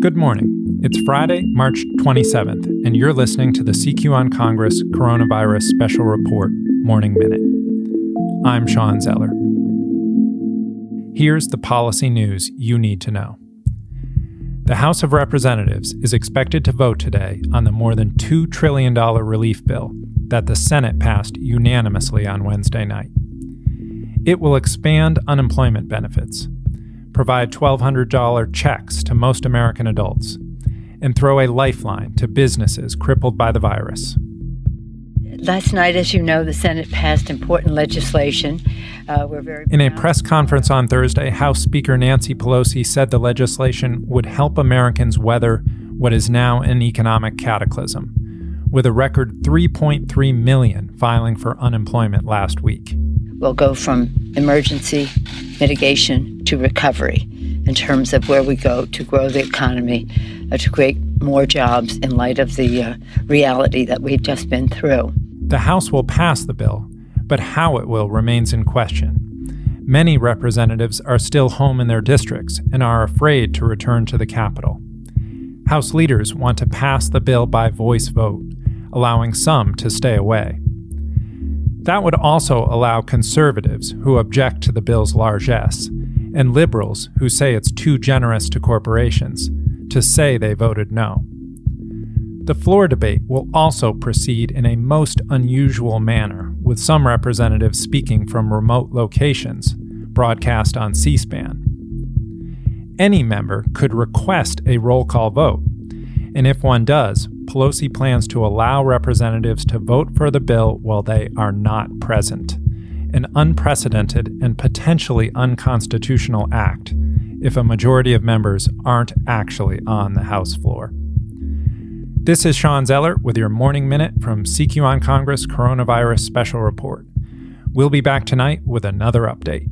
Good morning. It's Friday, March 27th, and you're listening to the CQ on Congress Coronavirus Special Report Morning Minute. I'm Shawn Zeller. Here's the policy news you need to know. The House of Representatives is expected to vote today on the more than $2 trillion relief bill that the Senate passed unanimously on Wednesday night. It will expand unemployment benefits, provide $1,200 checks to most American adults, and throw a lifeline to businesses crippled by the virus. Last night, as you know, the Senate passed important legislation. Uh, we're very in a press conference on Thursday, House Speaker Nancy Pelosi said the legislation would help Americans weather what is now an economic cataclysm, with a record 3.3 million filing for unemployment last week. We'll go from emergency mitigation to recovery in terms of where we go to grow the economy, uh, to create more jobs in light of the uh, reality that we've just been through. The House will pass the bill, but how it will remains in question. Many representatives are still home in their districts and are afraid to return to the Capitol. House leaders want to pass the bill by voice vote, allowing some to stay away. That would also allow conservatives who object to the bill's largesse and liberals who say it's too generous to corporations to say they voted no. The floor debate will also proceed in a most unusual manner, with some representatives speaking from remote locations, broadcast on C SPAN. Any member could request a roll call vote, and if one does, Pelosi plans to allow representatives to vote for the bill while they are not present, an unprecedented and potentially unconstitutional act if a majority of members aren't actually on the House floor. This is Shawn Zeller with your Morning Minute from CQ on Congress Coronavirus Special Report. We'll be back tonight with another update.